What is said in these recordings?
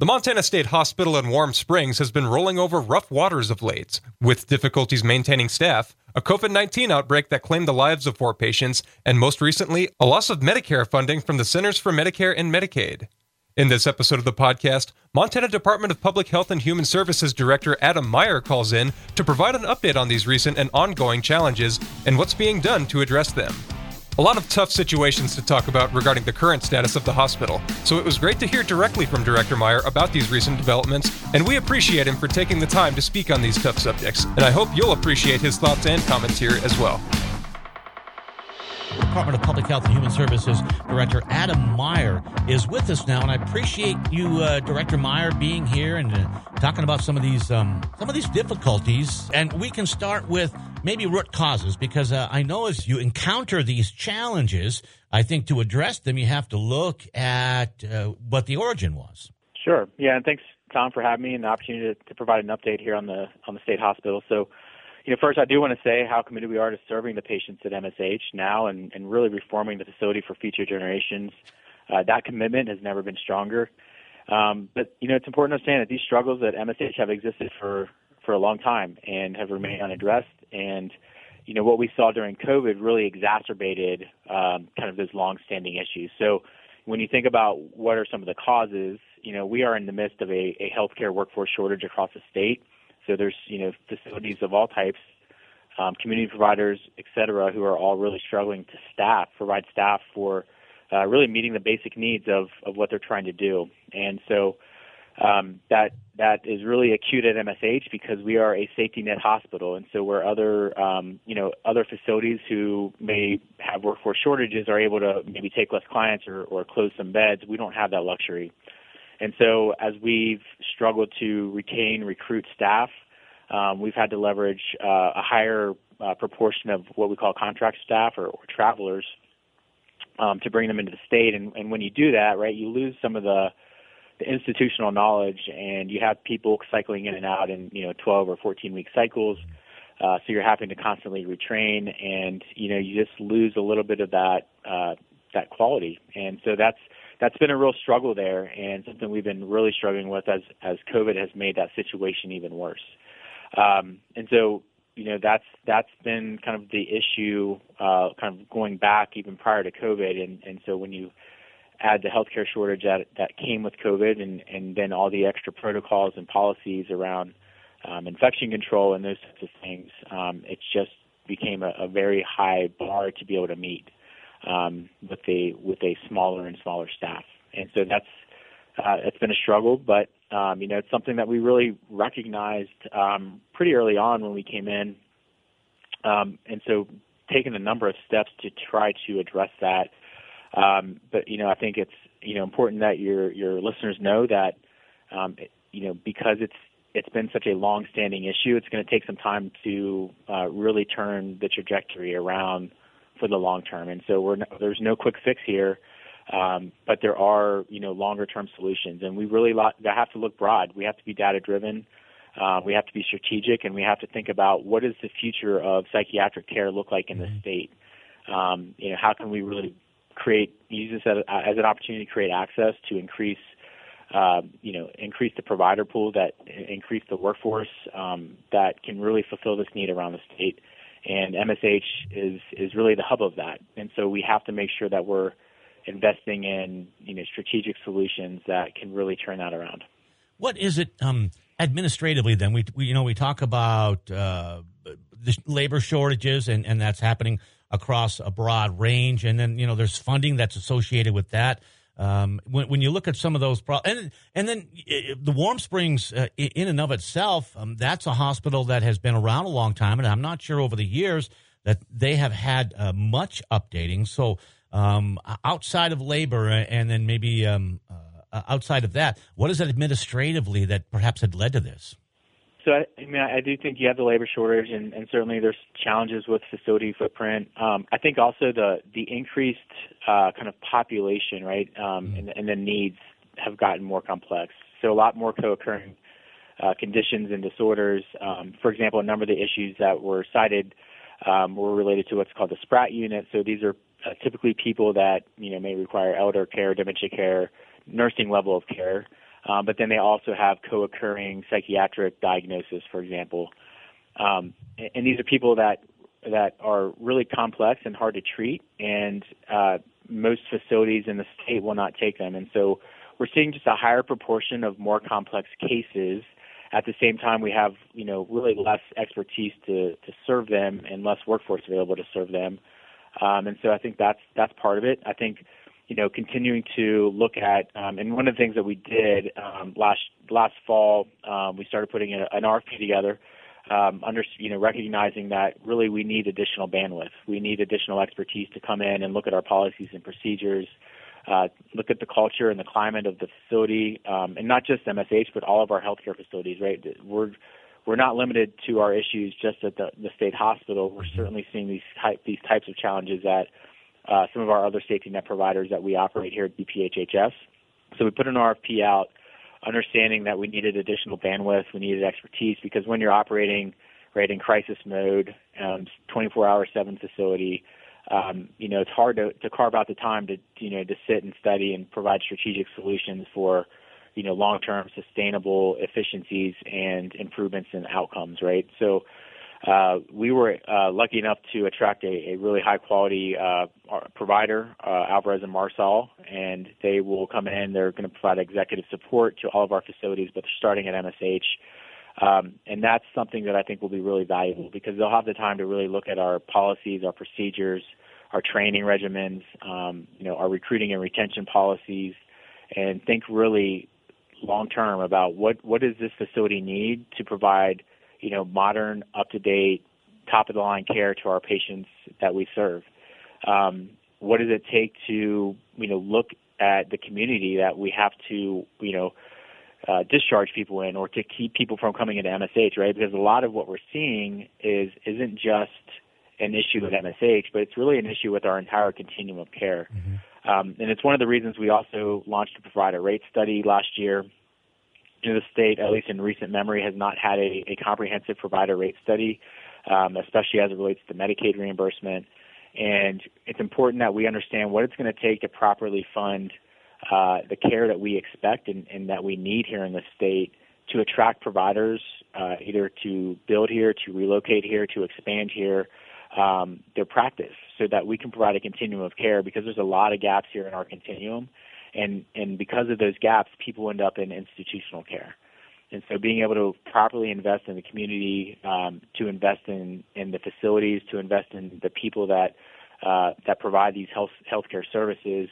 The Montana State Hospital in Warm Springs has been rolling over rough waters of late, with difficulties maintaining staff, a COVID 19 outbreak that claimed the lives of four patients, and most recently, a loss of Medicare funding from the Centers for Medicare and Medicaid. In this episode of the podcast, Montana Department of Public Health and Human Services Director Adam Meier calls in to provide an update on these recent and ongoing challenges and what's being done to address them. A lot of tough situations to talk about regarding the current status of the hospital, so it was great to hear directly from Director Meier about these recent developments, and we appreciate him for taking the time to speak on these tough subjects, and I hope you'll appreciate his thoughts and comments here as well. Department of Public Health and Human Services Director Adam Meier is with us now, and I appreciate you, uh, Director Meier, being here and uh, talking about some of these um, some of these difficulties. And we can start with maybe root causes because uh, I know as you encounter these challenges, I think to address them, you have to look at uh, what the origin was. Sure. Yeah, and thanks, Tom, for having me and the opportunity to, to provide an update here on the on the state hospital. So you know, first I do want to say how committed we are to serving the patients at MSH now and, and really reforming the facility for future generations. Uh, that commitment has never been stronger. Um, but you know, it's important to understand that these struggles at MSH have existed for for a long time and have remained unaddressed. And you know, what we saw during COVID really exacerbated um, kind of those long-standing issues. So when you think about what are some of the causes, you know, we are in the midst of a, a healthcare workforce shortage across the state. So there's you know facilities of all types, um, community providers, et cetera, who are all really struggling to staff, provide staff for uh, really meeting the basic needs of of what they're trying to do. And so um, that that is really acute at MSH because we are a safety net hospital, and so where other um, you know other facilities who may have workforce shortages are able to maybe take less clients or, or close some beds, we don't have that luxury. And so as we've struggled to retain, recruit staff, um, we've had to leverage uh, a higher uh, proportion of what we call contract staff or, or travelers um, to bring them into the state. And, and when you do that, right, you lose some of the the institutional knowledge, and you have people cycling in and out in you know 12 or 14 week cycles. Uh, so you're having to constantly retrain, and you know you just lose a little bit of that uh, that quality. And so that's that's been a real struggle there and something we've been really struggling with as as COVID has made that situation even worse. Um, and so you know that's that's been kind of the issue uh, kind of going back even prior to COVID and and so when you add the healthcare shortage that that came with COVID and and then all the extra protocols and policies around um, infection control and those types of things um, it just became a, a very high bar to be able to meet um, with a with a smaller and smaller staff. And so that's uh, it's been a struggle, but um, you know it's something that we really recognized um, pretty early on when we came in, um, and so taken a number of steps to try to address that. Um, but you know I think it's you know important that your your listeners know that um, it, you know because it's it's been such a long-standing issue, it's going to take some time to uh, really turn the trajectory around for the long term. And so we're no, there's no quick fix here, um, but there are you know longer term solutions, and we really have to look broad. We have to be data driven. Uh, we have to be strategic, and we have to think about what does the future of psychiatric care look like in the mm-hmm. state. Um, you know, how can we really create use this as, as an opportunity to create access to increase um, you know, increase the provider pool, that increase the workforce um, that can really fulfill this need around the state and MSH is is really the hub of that. And so we have to make sure that we're investing in you know strategic solutions that can really turn that around. What is it um, administratively? Then we, we, you know we talk about uh, the labor shortages and and that's happening across a broad range, and then you know there's funding that's associated with that. Um, when, when, you look at some of those problems, and, and then the Warm Springs, uh, in and of itself, um, that's a hospital that has been around a long time, and I'm not sure over the years that they have had uh, much updating. So, um, outside of labor, and then maybe um, uh, outside of that, what is it administratively that perhaps had led to this? So I, I mean, I do think you have the labor shortage, and, and certainly there's challenges with facility footprint. Um, I think also the the increased uh, kind of population, right, um, mm-hmm. and, and the needs have gotten more complex. So a lot more co-occurring uh, conditions and disorders. Um, for example, a number of the issues that were cited um, were related to what's called the Spratt unit. So these are uh, typically people that you know may require elder care, dementia care, nursing level of care. Um, but then they also have co-occurring psychiatric diagnosis, for example. Um, and these are people that that are really complex and hard to treat, and uh, most facilities in the state will not take them. And so we're seeing just a higher proportion of more complex cases. At the same time, we have you know really less expertise to to serve them and less workforce available to serve them. Um, and so I think that's that's part of it. I think you know continuing to look at um, and one of the things that we did um, last last fall um, we started putting an RFP together um, under, you know, recognizing that really we need additional bandwidth. We need additional expertise to come in and look at our policies and procedures, uh, look at the culture and the climate of the facility, um, and not just MSH, but all of our healthcare facilities. Right, we're we're not limited to our issues just at the, the state hospital. We're certainly seeing these type, these types of challenges at uh, some of our other safety net providers that we operate here at DPHHS. So we put an RFP out understanding that we needed additional bandwidth, we needed expertise, because when you're operating right in crisis mode, um, 24 hour seven facility, um, you know it's hard to, to carve out the time to you know to sit and study and provide strategic solutions for you know long term sustainable efficiencies and improvements in outcomes, right? So uh, we were uh, lucky enough to attract a, a really high quality uh, provider, uh, Alvarez and Marsal, and they will come in. They're going to provide executive support to all of our facilities, but they're starting at MSH. Um, and that's something that I think will be really valuable because they'll have the time to really look at our policies, our procedures, our training regimens, um, you know, our recruiting and retention policies, and think really long term about what what does this facility need to provide you know, modern, up to date, top of the line care to our patients that we serve. Um, what does it take to, you know, look at the community that we have to, you know, uh, discharge people in or to keep people from coming into MSH, right? Because a lot of what we're seeing is isn't just an issue with MSH, but it's really an issue with our entire continuum of care. Mm-hmm. Um, and it's one of the reasons we also launched a provider rate study last year you know, the state, at least in recent memory, has not had a, a comprehensive provider rate study, um, especially as it relates to Medicaid reimbursement. And it's important that we understand what it's going to take to properly fund uh, the care that we expect and, and, that we need here in the state to attract providers, uh, either to build here, to relocate here, to expand here, um, their practice, so that we can provide a continuum of care because there's a lot of gaps here in our continuum and and because of those gaps, people end up in institutional care. And so, being able to properly invest in the community, um, to invest in in the facilities, to invest in the people that uh, that provide these health healthcare services,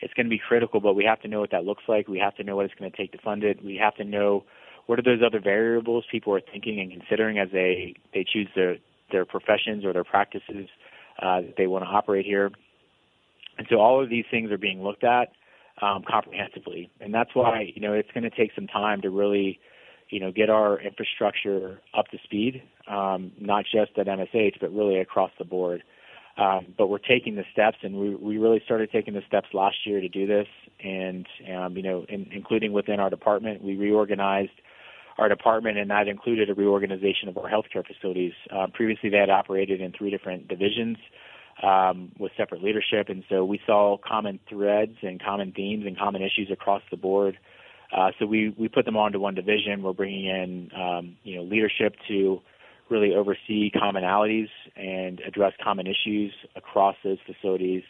it's going to be critical. But we have to know what that looks like. We have to know what it's going to take to fund it. We have to know what are those other variables people are thinking and considering as they they choose their their professions or their practices uh, that they want to operate here. And so all of these things are being looked at um, comprehensively. And that's why, you know, it's going to take some time to really, you know, get our infrastructure up to speed, um, not just at MSH, but really across the board. Um, but we're taking the steps, and we, we really started taking the steps last year to do this. And, um, you know, in, including within our department, we reorganized our department, and that included a reorganization of our healthcare facilities. Uh, previously, they had operated in three different divisions um, with separate leadership, and so we saw common threads and common themes and common issues across the board. Uh, so we we put them onto one division. We're bringing in um, you know leadership to really oversee commonalities and address common issues across those facilities.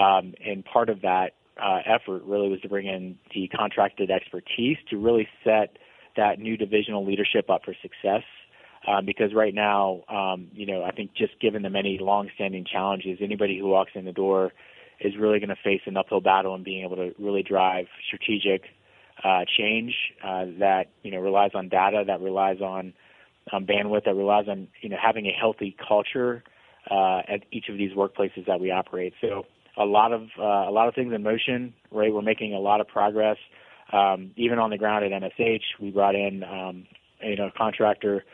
Um, and part of that uh, effort really was to bring in the contracted expertise to really set that new divisional leadership up for success um, because right now, um, you know, I think just given the many long-standing challenges, anybody who walks in the door is really going to face an uphill battle in being able to really drive strategic uh, change uh, that you know relies on data, that relies on um, bandwidth, that relies on you know having a healthy culture uh, at each of these workplaces that we operate. So a lot of uh, a lot of things in motion. Right, we're making a lot of progress. Um, even on the ground at MSH, we brought in um, you know a contractor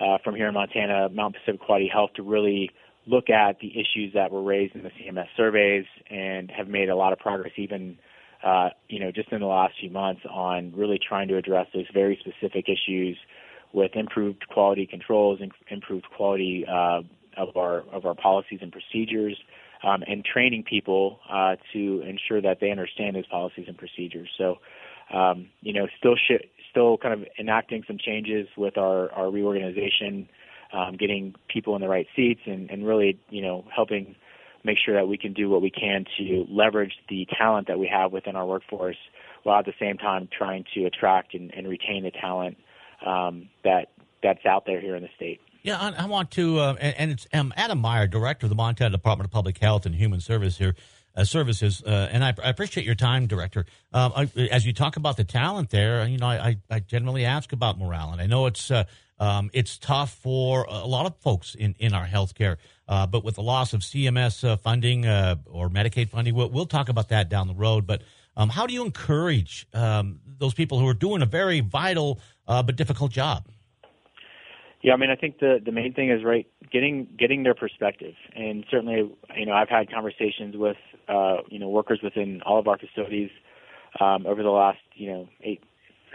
uh, from here in Montana, Mountain Pacific Quality Health, to really look at the issues that were raised in the CMS surveys and have made a lot of progress even uh, you know just in the last few months on really trying to address those very specific issues with improved quality controls and improved quality uh, of our of our policies and procedures um, and training people uh, to ensure that they understand those policies and procedures. So um, you know, still sh- still kind of enacting some changes with our, our reorganization, um, getting people in the right seats, and, and really, you know, helping make sure that we can do what we can to leverage the talent that we have within our workforce, while at the same time trying to attract and, and retain the talent um, that that's out there here in the state. Yeah, I, I want to, uh, and, it's um, Adam Meier, director of the Montana Department of Public Health and Human Service here. Uh, services, uh, and I, I, appreciate your time, Director. Um, I, as you talk about the talent there, you know, I, I generally ask about morale, and I know it's uh, um, it's tough for a lot of folks in in our healthcare. Uh, but with the loss of CMS uh, funding uh, or Medicaid funding, we'll, we'll, talk about that down the road. But um, how do you encourage um, those people who are doing a very vital but difficult job? Yeah, I mean, I think the the main thing is right getting getting their perspective, and certainly, you know, I've had conversations with uh, you know workers within all of our facilities um, over the last you know eight,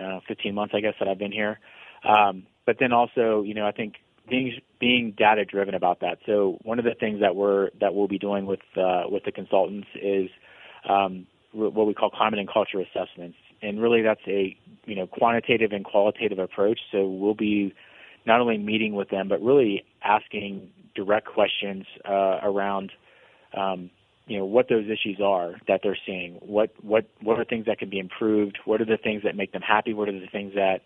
uh, 15 months, I guess that I've been here. Um, but then also, you know, I think being being data driven about that. So one of the things that we're that we'll be doing with uh, with the consultants is um, what we call climate and culture assessments, and really that's a you know quantitative and qualitative approach. So we'll be not only meeting with them, but really asking direct questions uh, around, um, you know, what those issues are that they're seeing. What what what are things that can be improved? What are the things that make them happy? What are the things that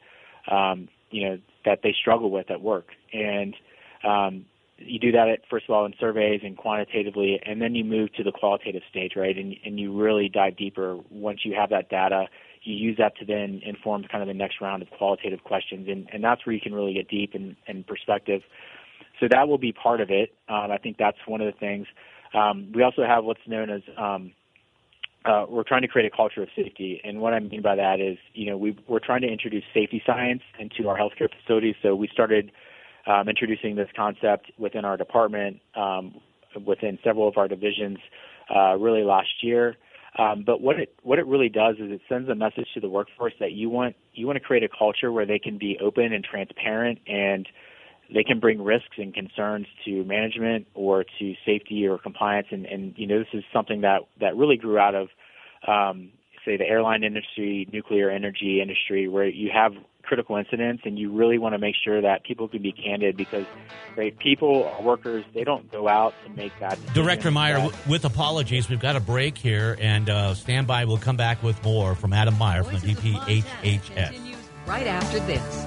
um, you know that they struggle with at work? And um, you do that at, first of all in surveys and quantitatively, and then you move to the qualitative stage, right? And and you really dive deeper once you have that data you use that to then inform kind of the next round of qualitative questions, and, and that's where you can really get deep in, in perspective. So that will be part of it. Um, I think that's one of the things. Um, we also have what's known as um, uh, we're trying to create a culture of safety, and what I mean by that is, you know, we, we're trying to introduce safety science into our healthcare facilities. So we started um, introducing this concept within our department, um, within several of our divisions, uh, really last year. Um, but what it what it really does is it sends a message to the workforce that you want you want to create a culture where they can be open and transparent and they can bring risks and concerns to management or to safety or compliance. And, and you know this is something that that really grew out of um, say the airline industry, nuclear energy industry, where you have critical incidents and you really want to make sure that people can be candid because right people workers they don't go out to make that director meier w- with apologies we've got a break here and uh, stand by. We'll come back with more from adam meier from the dphhs right after this.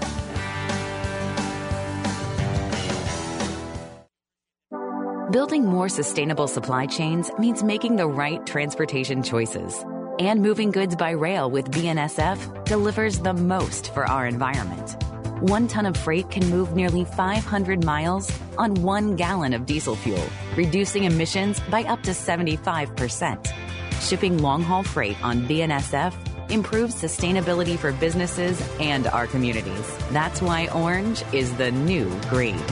Building more sustainable supply chains means making the right transportation choices and moving goods by rail with BNSF delivers the most for our environment. One ton of freight can move nearly 500 miles on one gallon of diesel fuel, reducing emissions by up to 75%. Shipping long haul freight on BNSF improves sustainability for businesses and our communities. That's why orange is the new green.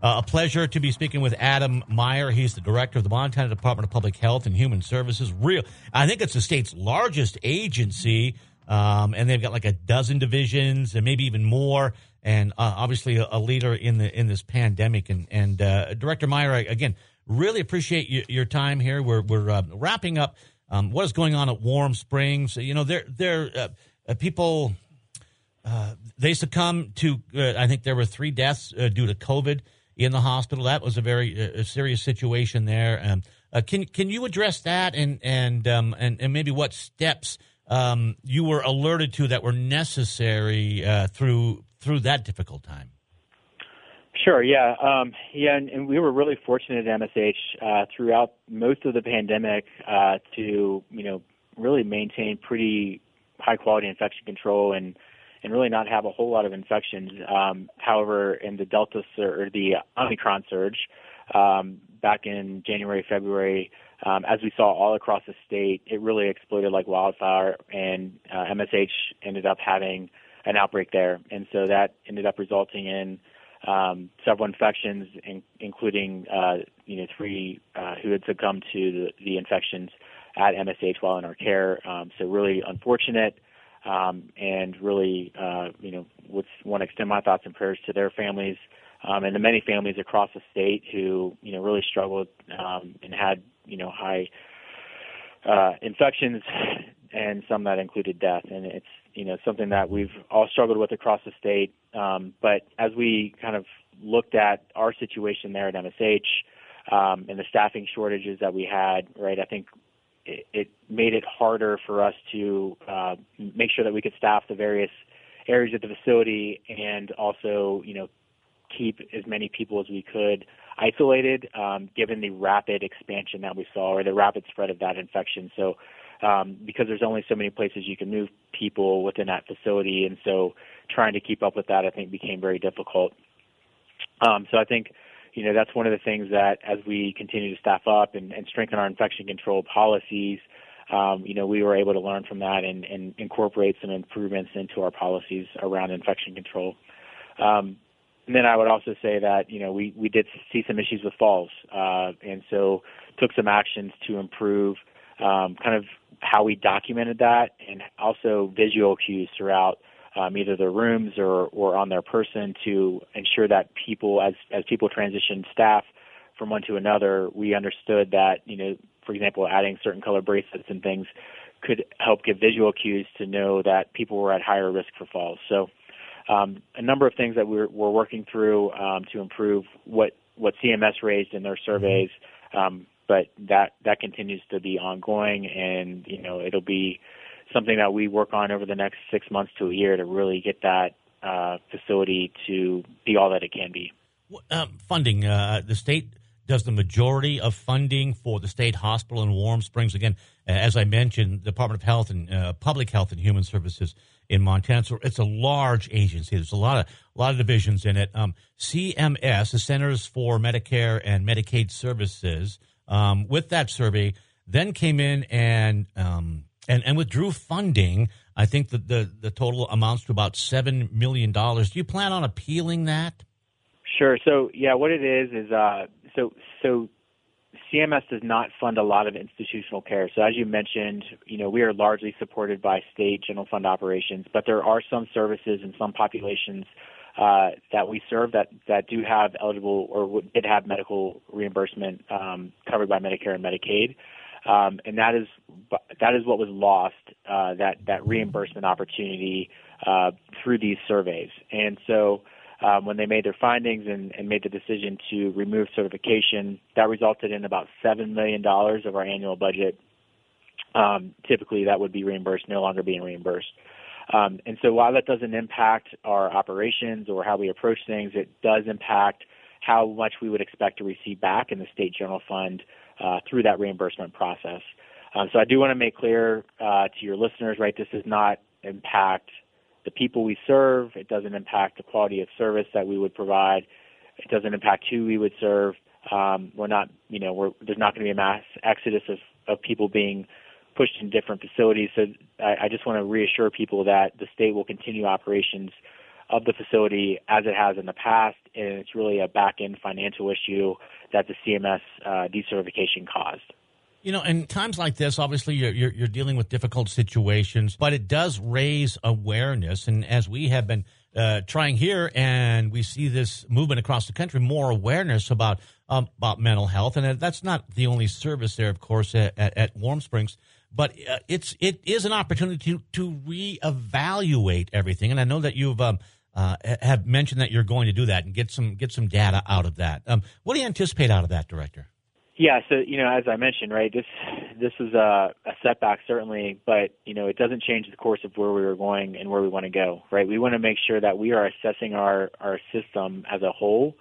Uh, a pleasure to be speaking with Adam Meier. He's the director of the Montana Department of Public Health and Human Services. Real, I think it's the state's largest agency, um, and they've got like a dozen divisions and maybe even more. And uh, obviously, a, a, leader in the in this pandemic. And and uh, Director Meier, again, really appreciate y- your time here. We're we're uh, wrapping up um, what is going on at Warm Springs. You know, there there uh, uh, people. they succumb to. I think there were three deaths due to COVID in the hospital. That was a very uh, serious situation there. Um, uh, can can you address that and and um, and, and maybe what steps um, you were alerted to that were necessary uh, through through that difficult time? Sure. Yeah. Um, yeah. And, and, we were really fortunate at MSH uh, throughout most of the pandemic uh, to you know really maintain pretty high quality infection control and and really not have a whole lot of infections. Um, however, in the Delta sur- or the Omicron surge um, back in January, February, um, as we saw all across the state, it really exploded like wildfire, and uh, MSH ended up having an outbreak there, and so that ended up resulting in um, several infections, in, including uh, you know three uh, who had succumbed to the, the infections at MSH while in our care. Um, so really unfortunate um, and really, uh, you know, would want to extend my thoughts and prayers to their families um, and the many families across the state who, you know, really struggled um, and had, you know, high uh, infections and some that included death. And it's you know something that we've all struggled with across the state. Um, but as we kind of looked at our situation there at MSH um, and the staffing shortages that we had, right, I think it, made it harder for us to uh, make sure that we could staff the various areas of the facility and also you know keep as many people as we could isolated, um, given the rapid expansion that we saw or the rapid spread of that infection. So, um, because there's only so many places you can move people within that facility, and so trying to keep up with that, I think, became very difficult. Um, so, I think, you know, that's one of the things that as we continue to staff up and, and strengthen our infection control policies, um, you know, we were able to learn from that and, and incorporate some improvements into our policies around infection control. Um, and then I would also say that you know we we did see some issues with falls, uh, and so took some actions to improve um, kind of how we documented that, and also visual cues throughout um, either their rooms or or on their person to ensure that people as as people transition staff from one to another, we understood that you know, for example, adding certain color bracelets and things could help give visual cues to know that people were at higher risk for falls. So um, a number of things that we're, we're working through um, to improve what what CMS raised in their mm-hmm. surveys. Um, but that that continues to be ongoing, and you know it'll be something that we work on over the next six months to a year to really get that uh, facility to be all that it can be. Um, funding uh, the state does the majority of funding for the state hospital in Warm Springs. Again, as I mentioned, Department of Health and uh, Public Health and Human Services in Montana. So it's a large agency. There's a lot of a lot of divisions in it. Um, CMS, the Centers for Medicare and Medicaid Services, um, with that survey, then came in and um, and and withdrew funding. I think that the the total amounts to about seven million dollars. Do you plan on appealing that? Sure. So yeah, what it is is uh, so so CMS does not fund a lot of institutional care. So as you mentioned, you know, we are largely supported by state general fund operations, but there are some services and some populations uh, that we serve that, that do have eligible or did have medical reimbursement um, covered by Medicare and Medicaid. Um, and that is that is what was lost uh, that that reimbursement opportunity uh, through these surveys. And so um, when they made their findings and, and made the decision to remove certification, that resulted in about $7 million of our annual budget. Um, typically, that would be reimbursed, no longer being reimbursed. Um, and so while that doesn't impact our operations or how we approach things, it does impact how much we would expect to receive back in the state general fund uh, through that reimbursement process. Um, so I do want to make clear uh, to your listeners, right, this does not impact the people we serve. It doesn't impact the quality of service that we would provide. It doesn't impact who we would serve. Um, we're not, you know, there's not going to be a mass exodus of, of people being pushed in different facilities. So I, I just want to reassure people that the state will continue operations of the facility as it has in the past, and it's really a back end financial issue that the CMS uh, decertification caused. You know, in times like this, obviously you're, you're, you're, dealing with difficult situations, but it does raise awareness. And as we have been uh, trying here, and we see this movement across the country, more awareness about um, about mental health, and that's not the only service there, of course, at, at, at Warm Springs. But uh, it's it is an opportunity to to reevaluate everything, and I know that you've um, uh, have mentioned that you're going to do that and get some get some data out of that. Um, what do you anticipate out of that, Director? Yeah, so you know, as I mentioned, right, this this is a, a setback certainly, but you know, it doesn't change the course of where we were going and where we want to go, right? We want to make sure that we are assessing our our system as a whole,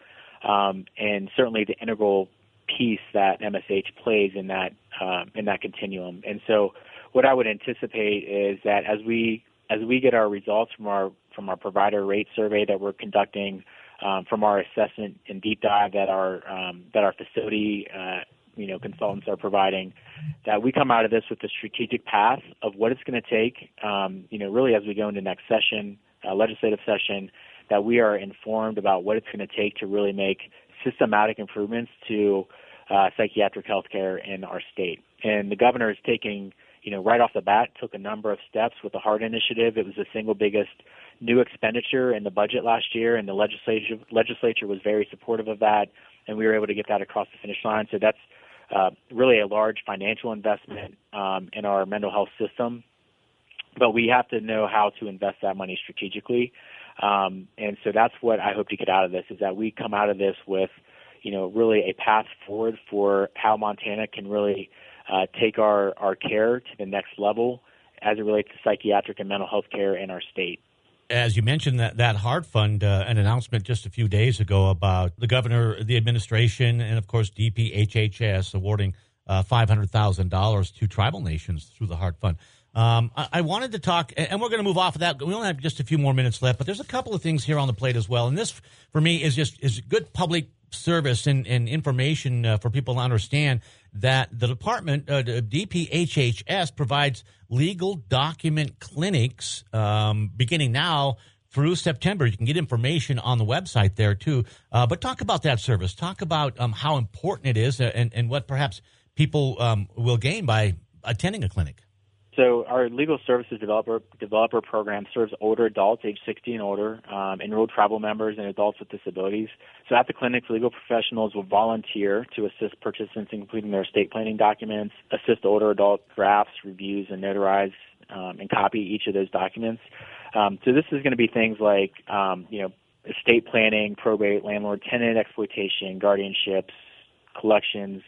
um, and certainly the integral piece that MSH plays in that um, in that continuum. And so, what I would anticipate is that as we as we get our results from our from our provider rate survey that we're conducting um, from our assessment and deep dive that our um, that our facility uh, you know consultants are providing, that we come out of this with a strategic path of what it's going to take. Um, you know, really as we go into next session, uh, legislative session, that we are informed about what it's going to take to really make systematic improvements to uh, psychiatric health care in our state. And the governor is taking, you know, right off the bat, took a number of steps with the HEART initiative. It was the single biggest new expenditure in the budget last year, and the legislature legislature was very supportive of that, and we were able to get that across the finish line. So that's uh, really a large financial investment um, in our mental health system but we have to know how to invest that money strategically. Um, and so that's what I hope to get out of this is that we come out of this with, you know, really a path forward for how Montana can really uh, take our, our care to the next level as it relates to psychiatric and mental health care in our state. As you mentioned, that, that HEART Fund, uh, an announcement just a few days ago about the governor, the administration, and of course DPHHS awarding uh, $500,000 to tribal nations through the HEART Fund. Um, I, I, wanted to talk, and we're going to move off of that. We only have just a few more minutes left, but there's a couple of things here on the plate as well. And this, for me, is just is good public service and, and information uh, for people to understand that the department, uh, DPHHS, provides legal document clinics um, beginning now through September. You can get information on the website there too. Uh, but talk about that service. Talk about um, how important it is uh, and, and what perhaps people um, will gain by attending a clinic. So our legal services developer developer program serves older adults, age 60 and older, um, enrolled tribal members, and adults with disabilities. So at the clinics, legal professionals will volunteer to assist participants in completing their estate planning documents, assist older adult drafts, reviews, and notarize um, and copy each of those documents. Um, so this is going to be things like, um, you know, estate planning, probate, landlord, tenant exploitation, guardianships, collections,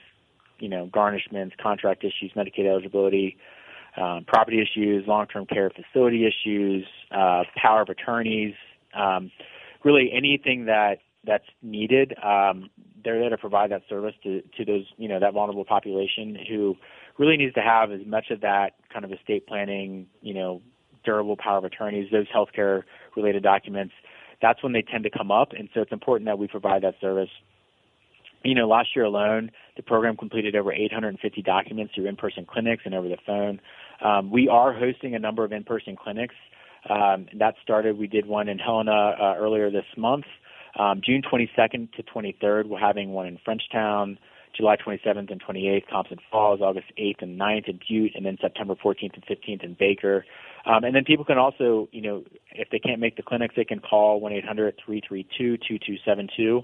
you know, garnishments, contract issues, Medicaid eligibility um, property issues, long-term care facility issues, uh, power of attorneys, um, really anything that that's needed. Um, they're there to provide that service to, to those, you know, that vulnerable population who really needs to have as much of that kind of estate planning, you know, durable power of attorneys, those healthcare related documents. That's when they tend to come up, and so it's important that we provide that service you know, last year alone, the program completed over 850 documents through in-person clinics and over the phone. Um, we are hosting a number of in-person clinics. Um, that started. We did one in Helena uh, earlier this month. Um, June 22nd to 23rd, we're having one in Frenchtown. July 27th and 28th, Thompson Falls, August 8th and 9th in Butte, and then September 14th and 15th in Baker. Um, and then people can also, you know, if they can't make the clinics, they can call 1-800-332-2272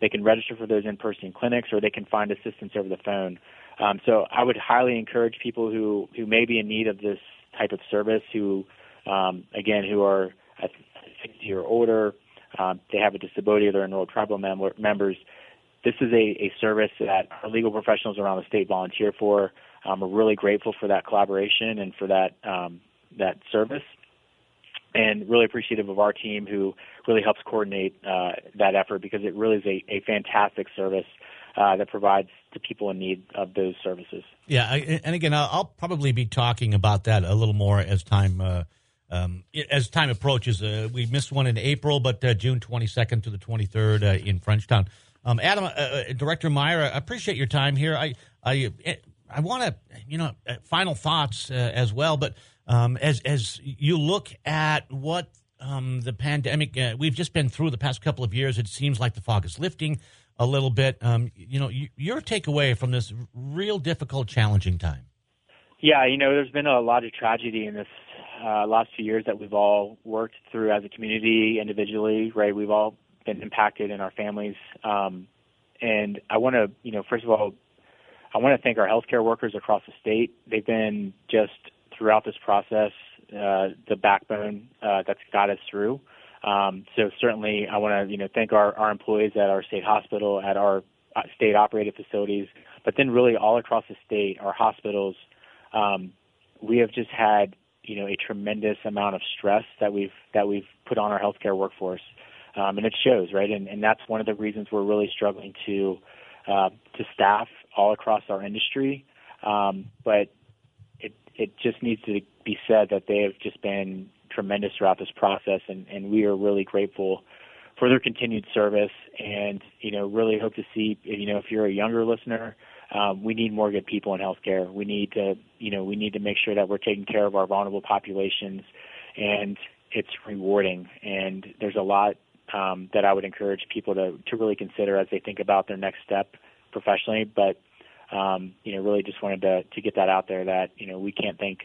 they can register for those in-person clinics, or they can find assistance over the phone. Um, so I would highly encourage people who who may be in need of this type of service, who um, again who are 60 or older, um, they have a disability, they're enrolled tribal mem- members. This is a, a service that our legal professionals around the state volunteer for. Um, we're really grateful for that collaboration and for that um, that service and really appreciative of our team who really helps coordinate uh, that effort because it really is a, a fantastic service uh, that provides to people in need of those services. Yeah, I, and again, I'll, I'll, probably be talking about that a little more as time uh, um, as time approaches. Uh, we missed one in April, but uh, June 22nd to the 23rd uh, in Frenchtown. Um, Adam, Director Meier, I appreciate your time here. I I I want to you know final thoughts as well, but um, as as you look at what um, the pandemic uh, we've just been through the past couple of years, it seems like the fog is lifting a little bit. Um, you know, you, your takeaway from this real difficult, challenging time. Yeah, you know, there's been a lot of tragedy in this uh, last few years that we've all worked through as a community, individually. Right, we've all been impacted in our families. Um, and I want to, you know, first of all, I want to thank our healthcare workers across the state. They've been just throughout this process uh, the backbone uh, that's got us through. Um, so certainly, I want to you know thank our, our employees at our state hospital, at our uh, state operated facilities, but then really all across the state, our hospitals. Um, we have just had you know a tremendous amount of stress that we've that we've put on our healthcare workforce, um, and it shows, right? And, and that's one of the reasons we're really struggling to uh, to staff all across our industry. Um, but it just needs to be said that they have just been tremendous throughout this process, and, and we are really grateful for their continued service. And you know, really hope to see you know if you're a younger listener, um, we need more good people in healthcare. We need to you know we need to make sure that we're taking care of our vulnerable populations, and it's rewarding. And there's a lot um, that I would encourage people to to really consider as they think about their next step professionally, but um, you know, really just wanted to, to get that out there that, you know, we can't thank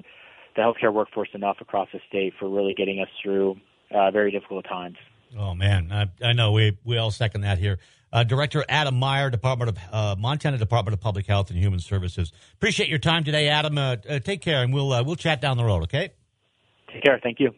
the healthcare workforce enough across the state for really getting us through uh, very difficult times. Oh man, I, I, know we we all second that here. Uh, Director Adam Meier, Department of uh, Montana Department of Public Health and Human Services. Appreciate your time today, Adam. Uh, uh take care, and we'll uh, we'll chat down the road. Okay. Take care. Thank you.